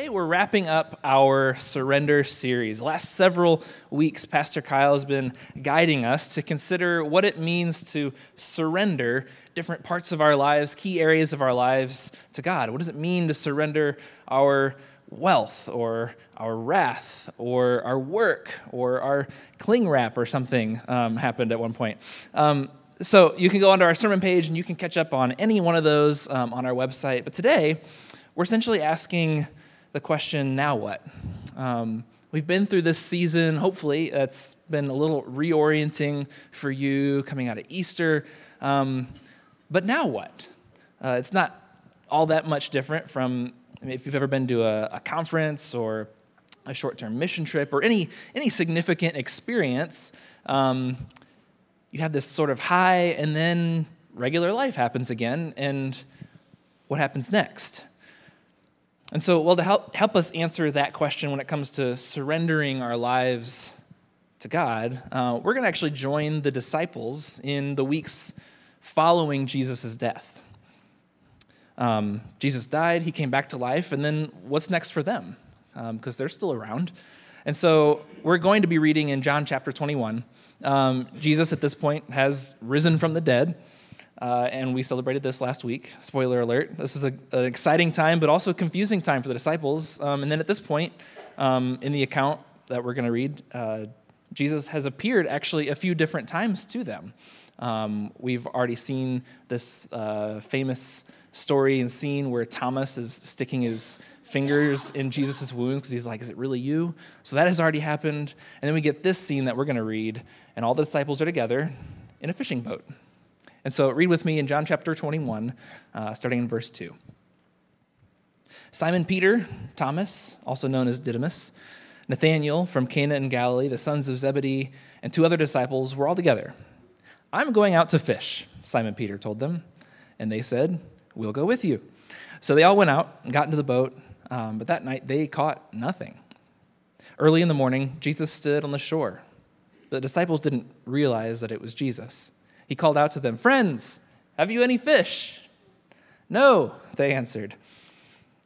Today, we're wrapping up our surrender series. Last several weeks, Pastor Kyle has been guiding us to consider what it means to surrender different parts of our lives, key areas of our lives to God. What does it mean to surrender our wealth or our wrath or our work or our cling wrap or something um, happened at one point. Um, so you can go onto our sermon page and you can catch up on any one of those um, on our website. But today, we're essentially asking the question now what? Um, we've been through this season, hopefully, that's been a little reorienting for you coming out of Easter. Um, but now what? Uh, it's not all that much different from I mean, if you've ever been to a, a conference or a short term mission trip or any, any significant experience. Um, you have this sort of high, and then regular life happens again, and what happens next? And so, well, to help, help us answer that question when it comes to surrendering our lives to God, uh, we're going to actually join the disciples in the weeks following Jesus' death. Um, Jesus died, he came back to life, and then what's next for them? Because um, they're still around. And so we're going to be reading in John chapter 21. Um, Jesus, at this point, has risen from the dead. Uh, and we celebrated this last week. Spoiler alert. This was a, an exciting time, but also a confusing time for the disciples. Um, and then at this point, um, in the account that we're going to read, uh, Jesus has appeared actually a few different times to them. Um, we've already seen this uh, famous story and scene where Thomas is sticking his fingers in Jesus' wounds because he's like, Is it really you? So that has already happened. And then we get this scene that we're going to read, and all the disciples are together in a fishing boat. And so read with me in John chapter 21, uh, starting in verse 2. Simon Peter, Thomas, also known as Didymus, Nathanael from Cana in Galilee, the sons of Zebedee, and two other disciples were all together. I'm going out to fish, Simon Peter told them. And they said, We'll go with you. So they all went out and got into the boat, um, but that night they caught nothing. Early in the morning, Jesus stood on the shore. The disciples didn't realize that it was Jesus. He called out to them, Friends, have you any fish? No, they answered.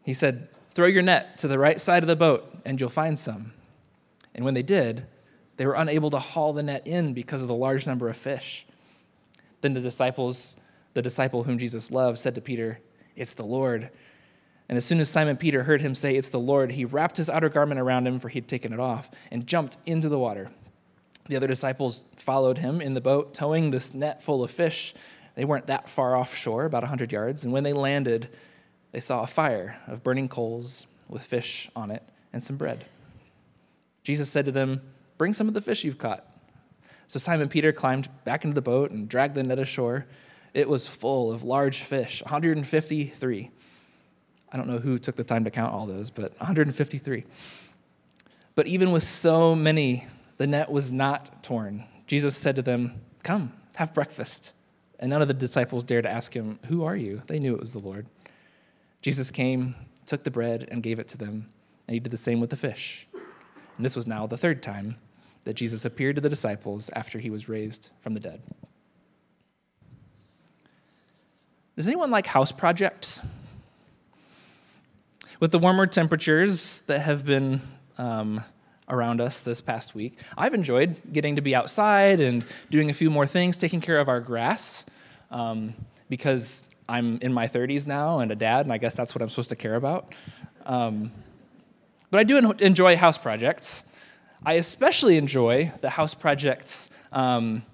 He said, Throw your net to the right side of the boat, and you'll find some. And when they did, they were unable to haul the net in because of the large number of fish. Then the disciples, the disciple whom Jesus loved, said to Peter, It's the Lord. And as soon as Simon Peter heard him say, It's the Lord, he wrapped his outer garment around him, for he'd taken it off, and jumped into the water. The other disciples followed him in the boat, towing this net full of fish. They weren't that far offshore, about 100 yards, and when they landed, they saw a fire of burning coals with fish on it and some bread. Jesus said to them, Bring some of the fish you've caught. So Simon Peter climbed back into the boat and dragged the net ashore. It was full of large fish, 153. I don't know who took the time to count all those, but 153. But even with so many, the net was not torn. Jesus said to them, Come, have breakfast. And none of the disciples dared to ask him, Who are you? They knew it was the Lord. Jesus came, took the bread, and gave it to them, and he did the same with the fish. And this was now the third time that Jesus appeared to the disciples after he was raised from the dead. Does anyone like house projects? With the warmer temperatures that have been um, around us this past week. I've enjoyed getting to be outside and doing a few more things, taking care of our grass, um, because I'm in my 30s now and a dad, and I guess that's what I'm supposed to care about. Um, but I do enjoy house projects. I especially enjoy the house projects, um,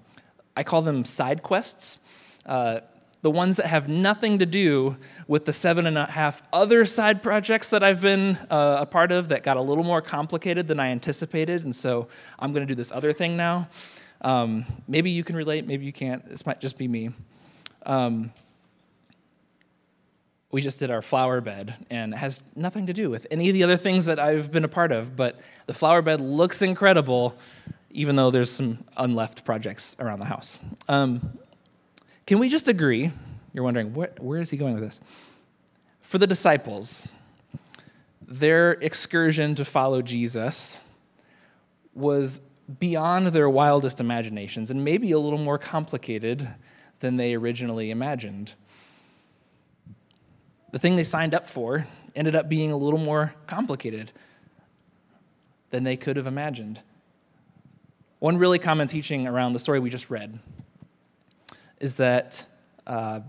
I call them side quests. Uh, the ones that have nothing to do with the seven and a half other side projects that I've been uh, a part of that got a little more complicated than I anticipated. And so I'm going to do this other thing now. Um, maybe you can relate, maybe you can't. This might just be me. Um, we just did our flower bed and it has nothing to do with any of the other things that I've been a part of, but the flower bed looks incredible, even though there's some unleft projects around the house. Um, can we just agree? You're wondering, what, where is he going with this? For the disciples, their excursion to follow Jesus was beyond their wildest imaginations and maybe a little more complicated than they originally imagined. The thing they signed up for ended up being a little more complicated than they could have imagined. One really common teaching around the story we just read is that, uh,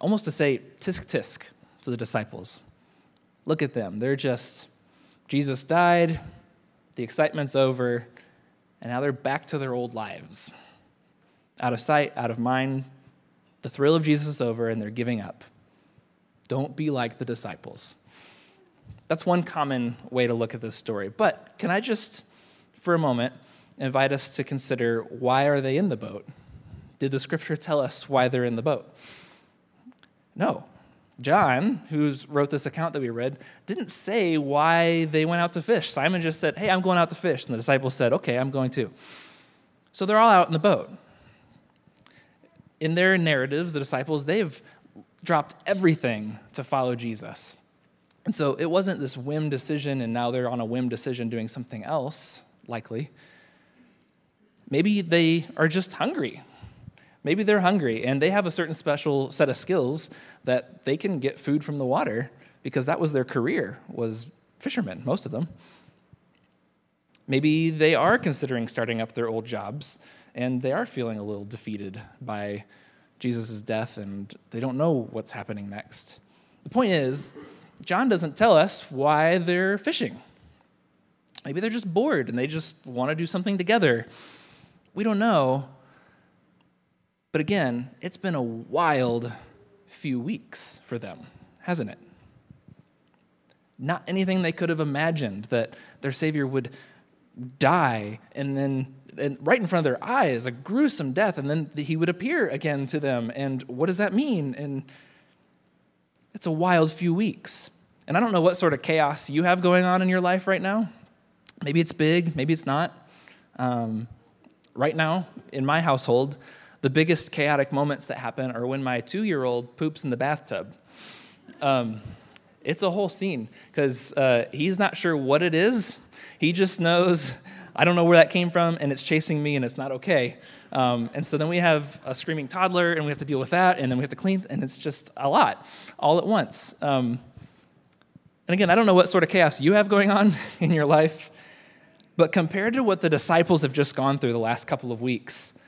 almost to say, tisk tisk to the disciples. Look at them. They're just, Jesus died, the excitement's over, and now they're back to their old lives. Out of sight, out of mind. The thrill of Jesus is over, and they're giving up. Don't be like the disciples. That's one common way to look at this story. But can I just, for a moment, invite us to consider why are they in the boat? Did the scripture tell us why they're in the boat? No. John, who wrote this account that we read, didn't say why they went out to fish. Simon just said, Hey, I'm going out to fish. And the disciples said, Okay, I'm going too. So they're all out in the boat. In their narratives, the disciples, they've dropped everything to follow Jesus. And so it wasn't this whim decision, and now they're on a whim decision doing something else, likely. Maybe they are just hungry. Maybe they're hungry and they have a certain special set of skills that they can get food from the water because that was their career was fishermen, most of them. Maybe they are considering starting up their old jobs and they are feeling a little defeated by Jesus' death and they don't know what's happening next. The point is, John doesn't tell us why they're fishing. Maybe they're just bored and they just want to do something together. We don't know. But again, it's been a wild few weeks for them, hasn't it? Not anything they could have imagined that their Savior would die and then and right in front of their eyes, a gruesome death, and then he would appear again to them. And what does that mean? And it's a wild few weeks. And I don't know what sort of chaos you have going on in your life right now. Maybe it's big, maybe it's not. Um, right now, in my household, the biggest chaotic moments that happen are when my two year old poops in the bathtub. Um, it's a whole scene because uh, he's not sure what it is. He just knows, I don't know where that came from, and it's chasing me, and it's not okay. Um, and so then we have a screaming toddler, and we have to deal with that, and then we have to clean, and it's just a lot all at once. Um, and again, I don't know what sort of chaos you have going on in your life, but compared to what the disciples have just gone through the last couple of weeks,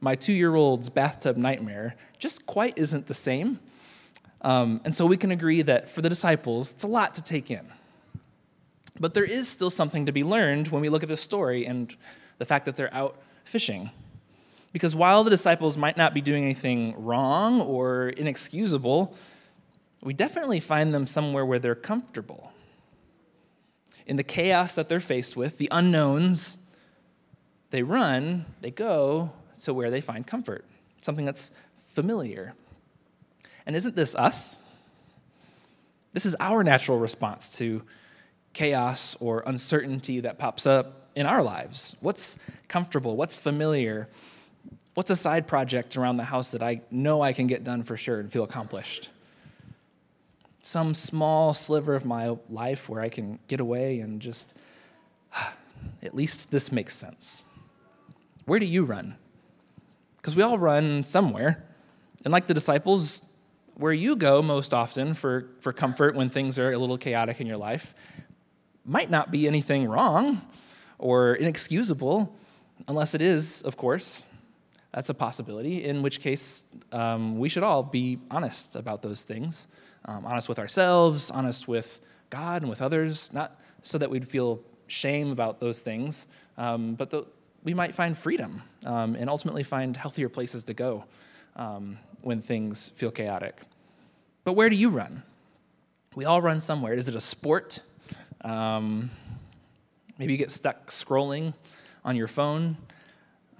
my two year old's bathtub nightmare just quite isn't the same. Um, and so we can agree that for the disciples, it's a lot to take in. But there is still something to be learned when we look at this story and the fact that they're out fishing. Because while the disciples might not be doing anything wrong or inexcusable, we definitely find them somewhere where they're comfortable. In the chaos that they're faced with, the unknowns, they run, they go, to where they find comfort, something that's familiar. And isn't this us? This is our natural response to chaos or uncertainty that pops up in our lives. What's comfortable? What's familiar? What's a side project around the house that I know I can get done for sure and feel accomplished? Some small sliver of my life where I can get away and just, at least this makes sense. Where do you run? Because we all run somewhere. And like the disciples, where you go most often for, for comfort when things are a little chaotic in your life might not be anything wrong or inexcusable, unless it is, of course. That's a possibility, in which case um, we should all be honest about those things. Um, honest with ourselves, honest with God and with others, not so that we'd feel shame about those things, um, but the, we might find freedom um, and ultimately find healthier places to go um, when things feel chaotic. But where do you run? We all run somewhere. Is it a sport? Um, maybe you get stuck scrolling on your phone.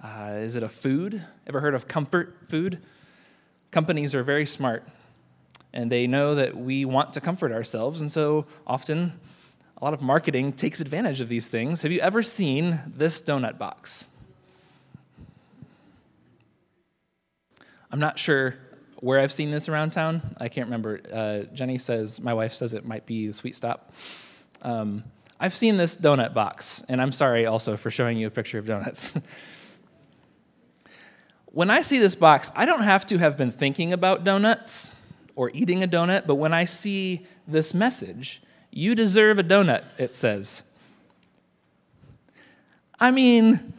Uh, is it a food? Ever heard of comfort food? Companies are very smart. and they know that we want to comfort ourselves, and so often a lot of marketing takes advantage of these things. Have you ever seen this donut box? I'm not sure where I've seen this around town. I can't remember. Uh, Jenny says, my wife says it might be the Sweet Stop. Um, I've seen this donut box, and I'm sorry also for showing you a picture of donuts. when I see this box, I don't have to have been thinking about donuts or eating a donut, but when I see this message, you deserve a donut, it says. I mean,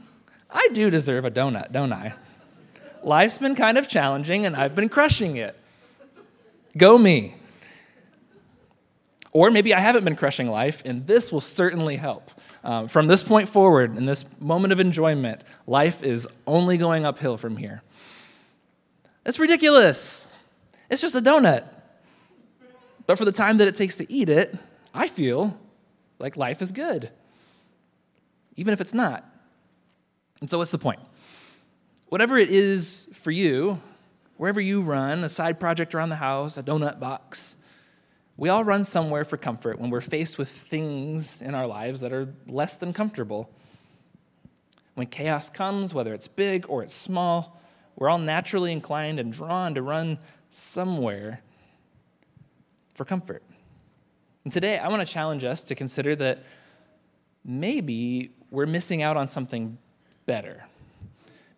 I do deserve a donut, don't I? Life's been kind of challenging and I've been crushing it. Go me. Or maybe I haven't been crushing life, and this will certainly help. Um, from this point forward, in this moment of enjoyment, life is only going uphill from here. It's ridiculous. It's just a donut. But for the time that it takes to eat it, I feel like life is good, even if it's not. And so, what's the point? Whatever it is for you, wherever you run, a side project around the house, a donut box, we all run somewhere for comfort when we're faced with things in our lives that are less than comfortable. When chaos comes, whether it's big or it's small, we're all naturally inclined and drawn to run somewhere for comfort. And today, I want to challenge us to consider that maybe we're missing out on something better.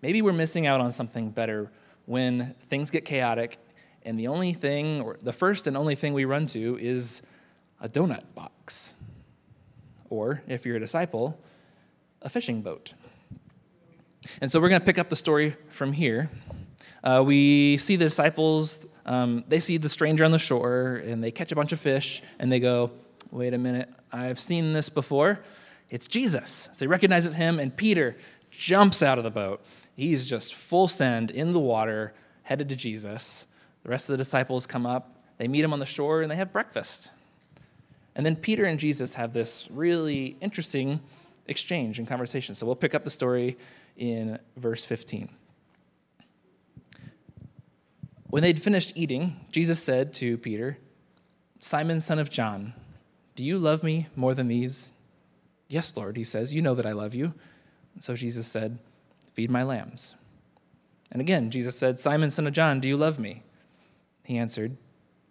Maybe we're missing out on something better when things get chaotic and the only thing, or the first and only thing we run to is a donut box. Or, if you're a disciple, a fishing boat. And so we're going to pick up the story from here. Uh, we see the disciples, um, they see the stranger on the shore, and they catch a bunch of fish, and they go, Wait a minute, I've seen this before. It's Jesus. So they recognize it's him, and Peter jumps out of the boat He's just full send in the water, headed to Jesus. The rest of the disciples come up, they meet him on the shore, and they have breakfast. And then Peter and Jesus have this really interesting exchange and conversation. So we'll pick up the story in verse 15. When they'd finished eating, Jesus said to Peter, Simon, son of John, do you love me more than these? Yes, Lord, he says, you know that I love you. So Jesus said, Feed my lambs. And again, Jesus said, Simon, son of John, do you love me? He answered,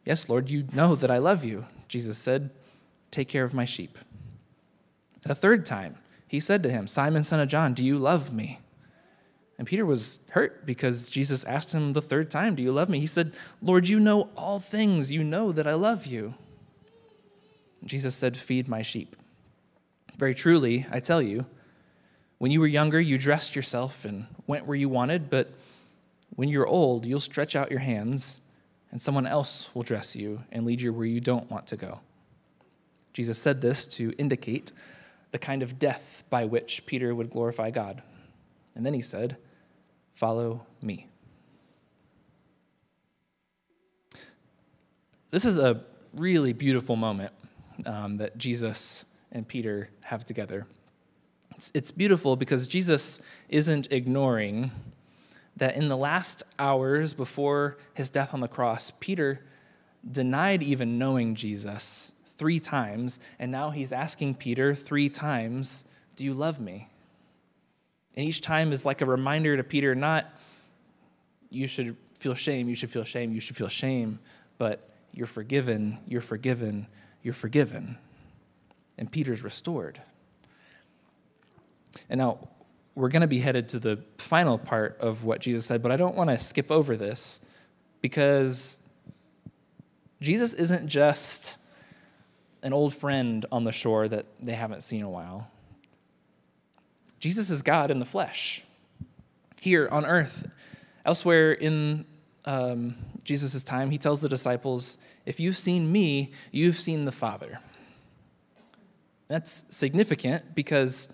Yes, Lord, you know that I love you. Jesus said, Take care of my sheep. And a third time, he said to him, Simon, son of John, do you love me? And Peter was hurt because Jesus asked him the third time, Do you love me? He said, Lord, you know all things. You know that I love you. Jesus said, Feed my sheep. Very truly, I tell you, when you were younger, you dressed yourself and went where you wanted, but when you're old, you'll stretch out your hands, and someone else will dress you and lead you where you don't want to go. Jesus said this to indicate the kind of death by which Peter would glorify God. And then he said, Follow me. This is a really beautiful moment um, that Jesus and Peter have together. It's, it's beautiful because Jesus isn't ignoring that in the last hours before his death on the cross, Peter denied even knowing Jesus three times, and now he's asking Peter three times, Do you love me? And each time is like a reminder to Peter not, you should feel shame, you should feel shame, you should feel shame, but you're forgiven, you're forgiven, you're forgiven. And Peter's restored. And now we're going to be headed to the final part of what Jesus said, but I don't want to skip over this because Jesus isn't just an old friend on the shore that they haven't seen in a while. Jesus is God in the flesh here on earth. Elsewhere in um, Jesus' time, he tells the disciples, If you've seen me, you've seen the Father. That's significant because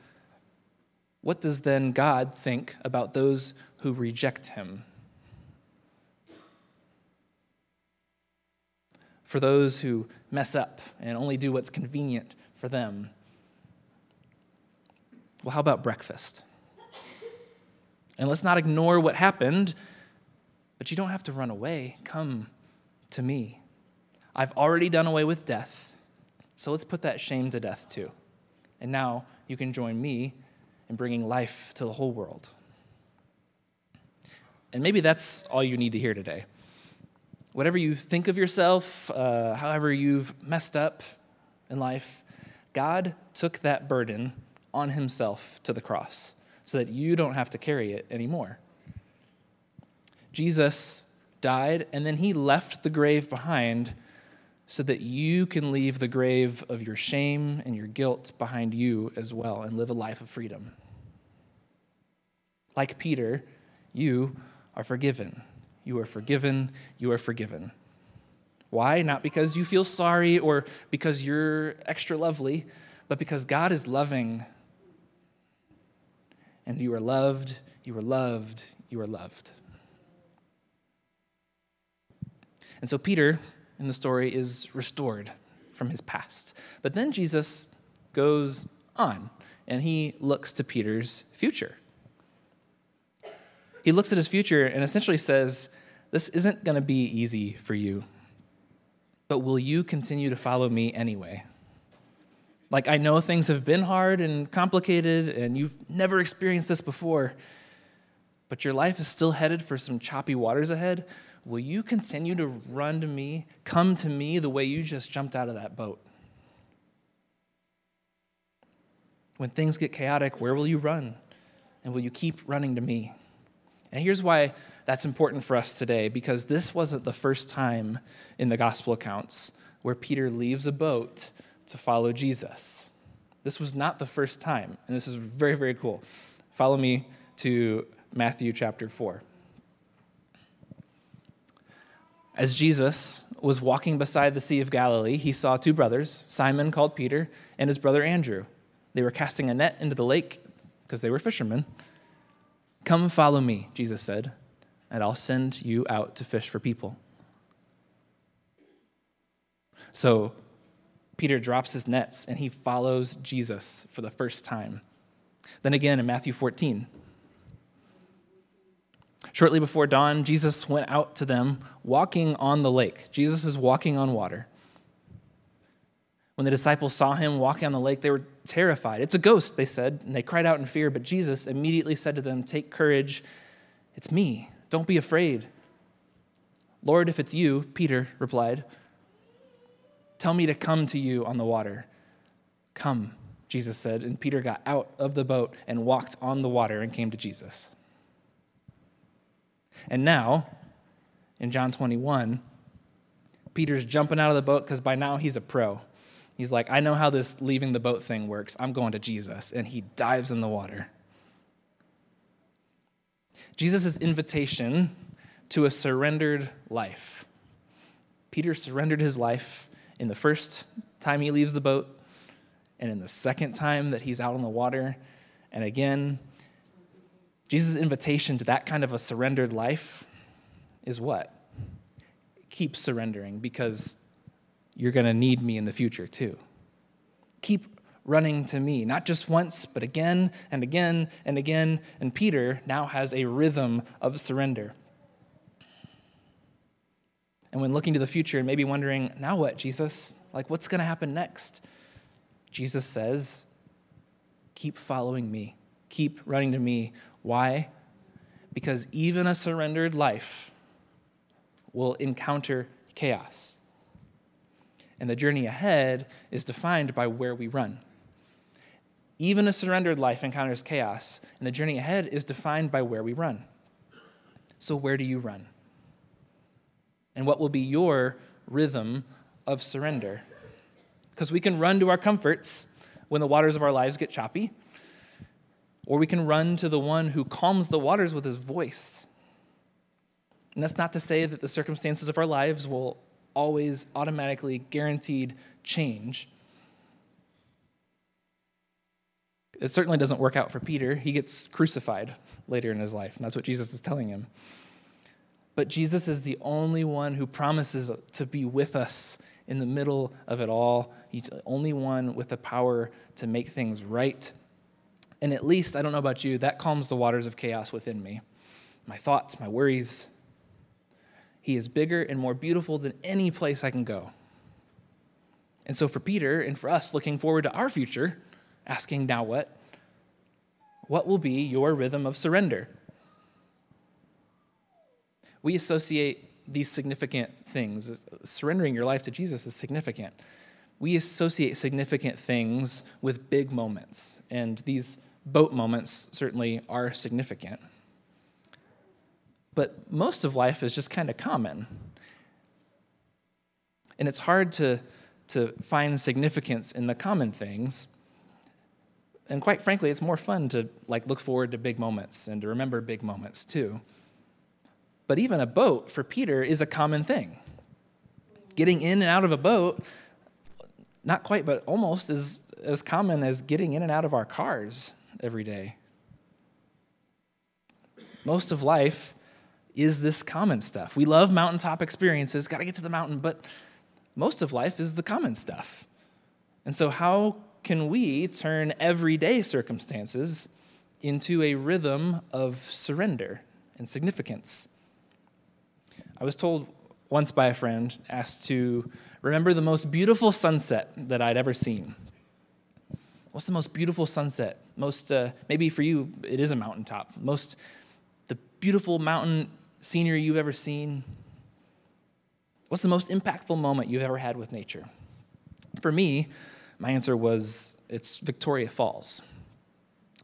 what does then God think about those who reject him? For those who mess up and only do what's convenient for them. Well, how about breakfast? And let's not ignore what happened, but you don't have to run away. Come to me. I've already done away with death, so let's put that shame to death too. And now you can join me in bringing life to the whole world. And maybe that's all you need to hear today. Whatever you think of yourself, uh, however you've messed up in life, God took that burden on himself to the cross so that you don't have to carry it anymore. Jesus died and then he left the grave behind so that you can leave the grave of your shame and your guilt behind you as well and live a life of freedom. Like Peter, you are forgiven. You are forgiven. You are forgiven. Why? Not because you feel sorry or because you're extra lovely, but because God is loving. And you are loved, you are loved, you are loved. And so Peter in the story is restored from his past. But then Jesus goes on and he looks to Peter's future. He looks at his future and essentially says, This isn't going to be easy for you, but will you continue to follow me anyway? Like, I know things have been hard and complicated, and you've never experienced this before, but your life is still headed for some choppy waters ahead. Will you continue to run to me, come to me the way you just jumped out of that boat? When things get chaotic, where will you run? And will you keep running to me? And here's why that's important for us today because this wasn't the first time in the gospel accounts where Peter leaves a boat to follow Jesus. This was not the first time, and this is very, very cool. Follow me to Matthew chapter 4. As Jesus was walking beside the Sea of Galilee, he saw two brothers, Simon called Peter and his brother Andrew. They were casting a net into the lake because they were fishermen. Come follow me, Jesus said, and I'll send you out to fish for people. So Peter drops his nets and he follows Jesus for the first time. Then again in Matthew 14, Shortly before dawn, Jesus went out to them walking on the lake. Jesus is walking on water. When the disciples saw him walking on the lake, they were terrified. It's a ghost, they said, and they cried out in fear. But Jesus immediately said to them, Take courage. It's me. Don't be afraid. Lord, if it's you, Peter replied, Tell me to come to you on the water. Come, Jesus said. And Peter got out of the boat and walked on the water and came to Jesus. And now, in John 21, Peter's jumping out of the boat because by now he's a pro. He's like, I know how this leaving the boat thing works. I'm going to Jesus. And he dives in the water. Jesus' invitation to a surrendered life. Peter surrendered his life in the first time he leaves the boat, and in the second time that he's out on the water, and again Jesus' invitation to that kind of a surrendered life is what? Keep surrendering because you're going to need me in the future too. Keep running to me, not just once, but again and again and again. And Peter now has a rhythm of surrender. And when looking to the future and maybe wondering, now what, Jesus? Like, what's going to happen next? Jesus says, keep following me, keep running to me why? Because even a surrendered life will encounter chaos. And the journey ahead is defined by where we run. Even a surrendered life encounters chaos, and the journey ahead is defined by where we run. So, where do you run? And what will be your rhythm of surrender? Because we can run to our comforts when the waters of our lives get choppy, or we can run to the one who calms the waters with his voice. And that's not to say that the circumstances of our lives will always automatically guaranteed change. It certainly doesn't work out for Peter. He gets crucified later in his life, and that's what Jesus is telling him. But Jesus is the only one who promises to be with us in the middle of it all. He's the only one with the power to make things right and at least, I don't know about you, that calms the waters of chaos within me. My thoughts, my worries. He is bigger and more beautiful than any place I can go. And so for Peter and for us looking forward to our future, asking now what? What will be your rhythm of surrender? We associate these significant things. Surrendering your life to Jesus is significant. We associate significant things with big moments, and these boat moments certainly are significant. But most of life is just kind of common. And it's hard to, to find significance in the common things. And quite frankly, it's more fun to like look forward to big moments and to remember big moments too. But even a boat for Peter is a common thing. Getting in and out of a boat, not quite, but almost as, as common as getting in and out of our cars every day. Most of life is this common stuff. We love mountaintop experiences, got to get to the mountain, but most of life is the common stuff. And so, how can we turn everyday circumstances into a rhythm of surrender and significance? I was told once by a friend, asked to remember the most beautiful sunset that I'd ever seen. What's the most beautiful sunset? Most, uh, maybe for you, it is a mountaintop. Most, the beautiful mountain scenery you've ever seen? What's the most impactful moment you've ever had with nature? For me, my answer was it's Victoria Falls.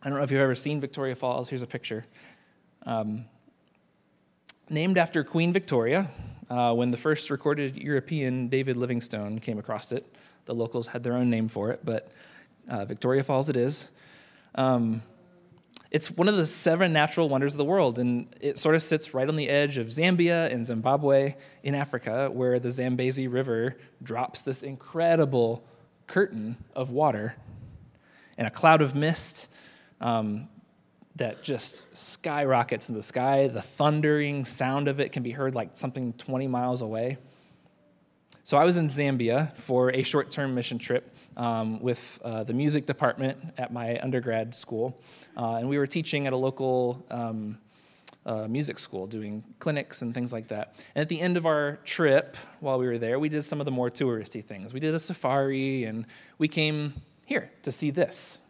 I don't know if you've ever seen Victoria Falls. Here's a picture. Um, named after Queen Victoria, uh, when the first recorded European David Livingstone came across it, the locals had their own name for it, but uh, Victoria Falls it is. Um, it's one of the seven natural wonders of the world, and it sort of sits right on the edge of Zambia and Zimbabwe in Africa, where the Zambezi River drops this incredible curtain of water and a cloud of mist um, that just skyrockets in the sky. The thundering sound of it can be heard like something 20 miles away. So I was in Zambia for a short term mission trip um, with uh, the music department at my undergrad school. Uh, and we were teaching at a local um, uh, music school, doing clinics and things like that. And at the end of our trip, while we were there, we did some of the more touristy things. We did a safari, and we came here to see this.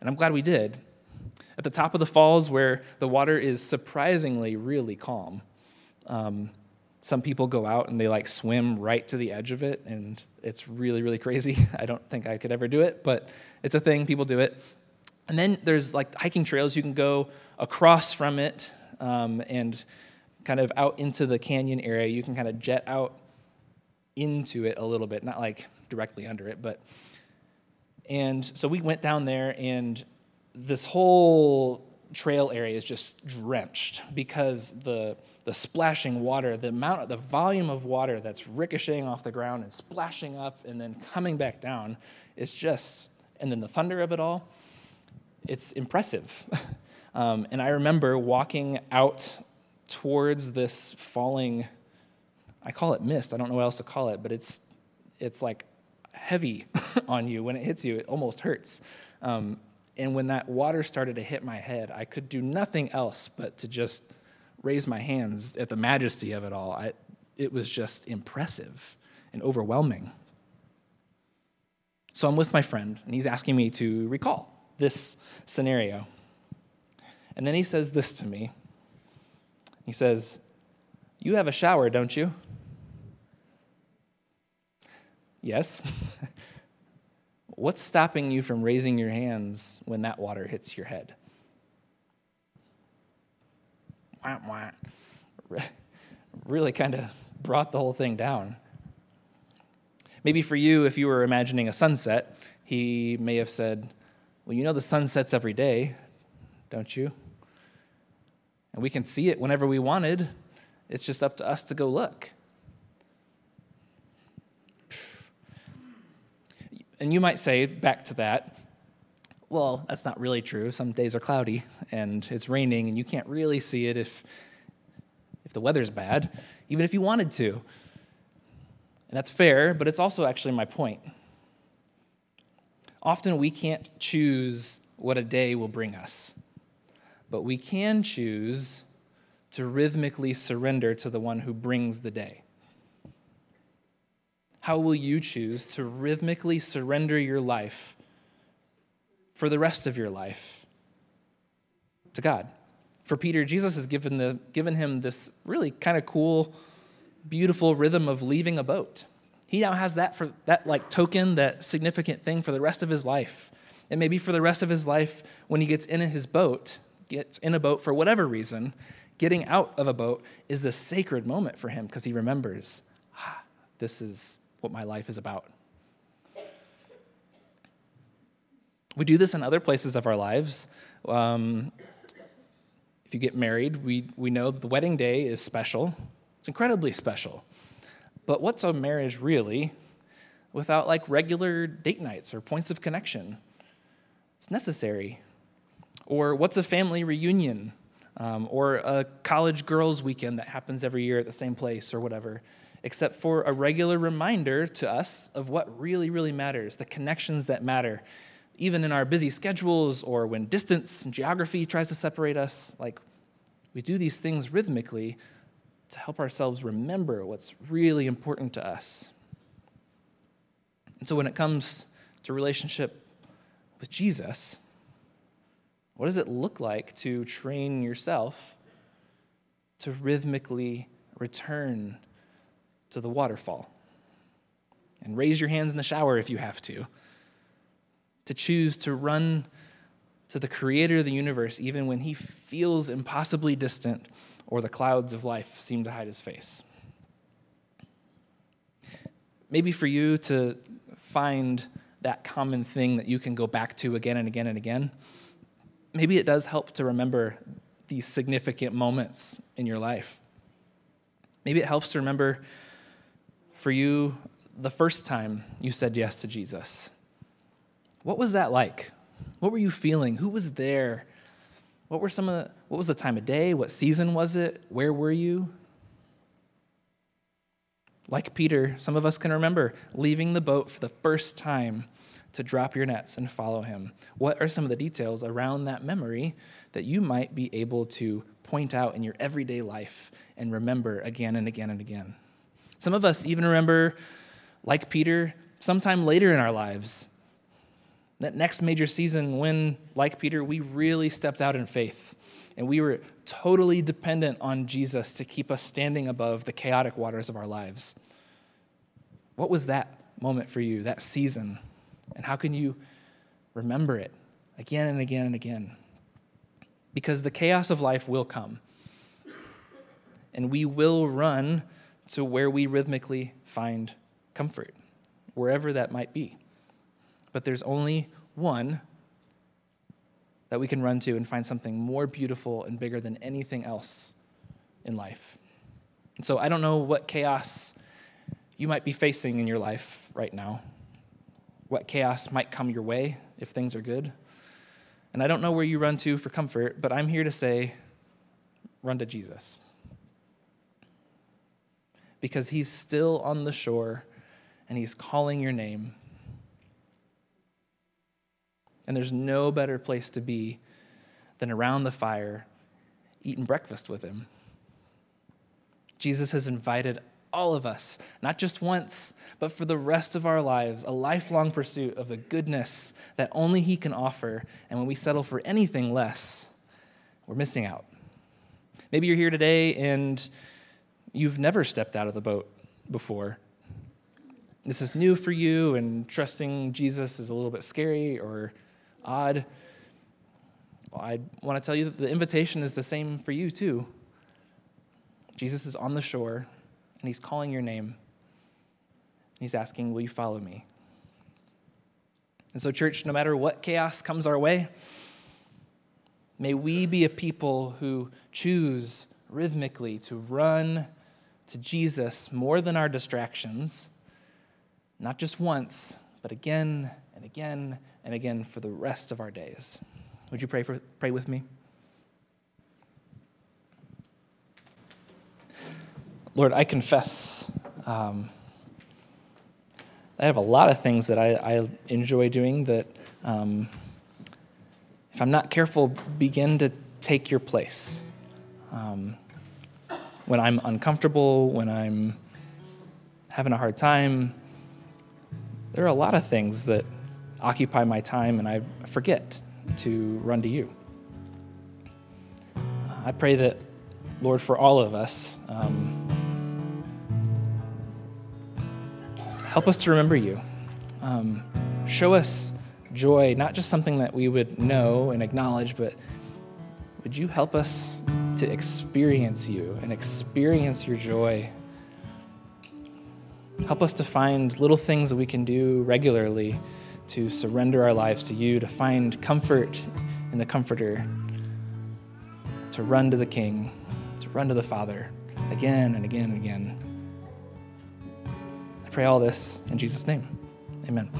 And I'm glad we did. At the top of the falls, where the water is surprisingly really calm. Um, some people go out and they like swim right to the edge of it, and it's really, really crazy. I don't think I could ever do it, but it's a thing. People do it. And then there's like hiking trails you can go across from it um, and kind of out into the canyon area. You can kind of jet out into it a little bit, not like directly under it, but. And so we went down there, and this whole trail area is just drenched because the the splashing water, the amount, the volume of water that's ricocheting off the ground and splashing up and then coming back down, is just, and then the thunder of it all, it's impressive. um, and I remember walking out towards this falling, I call it mist. I don't know what else to call it, but it's it's like heavy on you when it hits you. It almost hurts. Um, and when that water started to hit my head, I could do nothing else but to just raise my hands at the majesty of it all. I, it was just impressive and overwhelming. So I'm with my friend, and he's asking me to recall this scenario. And then he says this to me. He says, You have a shower, don't you? Yes. What's stopping you from raising your hands when that water hits your head? wah, wah, really kind of brought the whole thing down. Maybe for you, if you were imagining a sunset, he may have said, Well, you know the sun sets every day, don't you? And we can see it whenever we wanted. It's just up to us to go look. And you might say, back to that, well, that's not really true. Some days are cloudy and it's raining, and you can't really see it if, if the weather's bad, even if you wanted to. And that's fair, but it's also actually my point. Often we can't choose what a day will bring us, but we can choose to rhythmically surrender to the one who brings the day. How will you choose to rhythmically surrender your life for the rest of your life to God? For Peter, Jesus has given, the, given him this really kind of cool, beautiful rhythm of leaving a boat. He now has that for that like token, that significant thing for the rest of his life. And maybe for the rest of his life, when he gets in his boat, gets in a boat for whatever reason, getting out of a boat is this sacred moment for him because he remembers, ah, this is what my life is about. We do this in other places of our lives. Um, if you get married, we, we know the wedding day is special. It's incredibly special. But what's a marriage really without like regular date nights or points of connection? It's necessary. Or what's a family reunion? Um, or a college girls' weekend that happens every year at the same place or whatever, except for a regular reminder to us of what really, really matters, the connections that matter. Even in our busy schedules or when distance and geography tries to separate us, like we do these things rhythmically to help ourselves remember what's really important to us. And so when it comes to relationship with Jesus, what does it look like to train yourself to rhythmically return to the waterfall? And raise your hands in the shower if you have to. To choose to run to the creator of the universe even when he feels impossibly distant or the clouds of life seem to hide his face. Maybe for you to find that common thing that you can go back to again and again and again, maybe it does help to remember these significant moments in your life. Maybe it helps to remember for you the first time you said yes to Jesus. What was that like? What were you feeling? Who was there? What were some of the, what was the time of day? What season was it? Where were you? Like Peter, some of us can remember leaving the boat for the first time to drop your nets and follow him. What are some of the details around that memory that you might be able to point out in your everyday life and remember again and again and again? Some of us even remember, like Peter, sometime later in our lives, that next major season when, like Peter, we really stepped out in faith and we were totally dependent on Jesus to keep us standing above the chaotic waters of our lives. What was that moment for you, that season? And how can you remember it again and again and again? Because the chaos of life will come. And we will run to where we rhythmically find comfort, wherever that might be. But there's only one that we can run to and find something more beautiful and bigger than anything else in life. And so I don't know what chaos you might be facing in your life right now what chaos might come your way if things are good. And I don't know where you run to for comfort, but I'm here to say run to Jesus. Because he's still on the shore and he's calling your name. And there's no better place to be than around the fire, eating breakfast with him. Jesus has invited all of us, not just once, but for the rest of our lives, a lifelong pursuit of the goodness that only He can offer. And when we settle for anything less, we're missing out. Maybe you're here today and you've never stepped out of the boat before. This is new for you, and trusting Jesus is a little bit scary or odd. Well, I want to tell you that the invitation is the same for you, too. Jesus is on the shore and he's calling your name. He's asking, Will you follow me? And so, church, no matter what chaos comes our way, may we be a people who choose rhythmically to run to Jesus more than our distractions, not just once, but again and again and again for the rest of our days. Would you pray, for, pray with me? Lord, I confess um, I have a lot of things that I, I enjoy doing that, um, if I'm not careful, begin to take your place. Um, when I'm uncomfortable, when I'm having a hard time, there are a lot of things that occupy my time and I forget to run to you. I pray that, Lord, for all of us, um, help us to remember you. Um, show us joy, not just something that we would know and acknowledge, but would you help us to experience you and experience your joy? Help us to find little things that we can do regularly to surrender our lives to you, to find comfort in the Comforter, to run to the King, to run to the Father again and again and again. I pray all this in Jesus' name. Amen.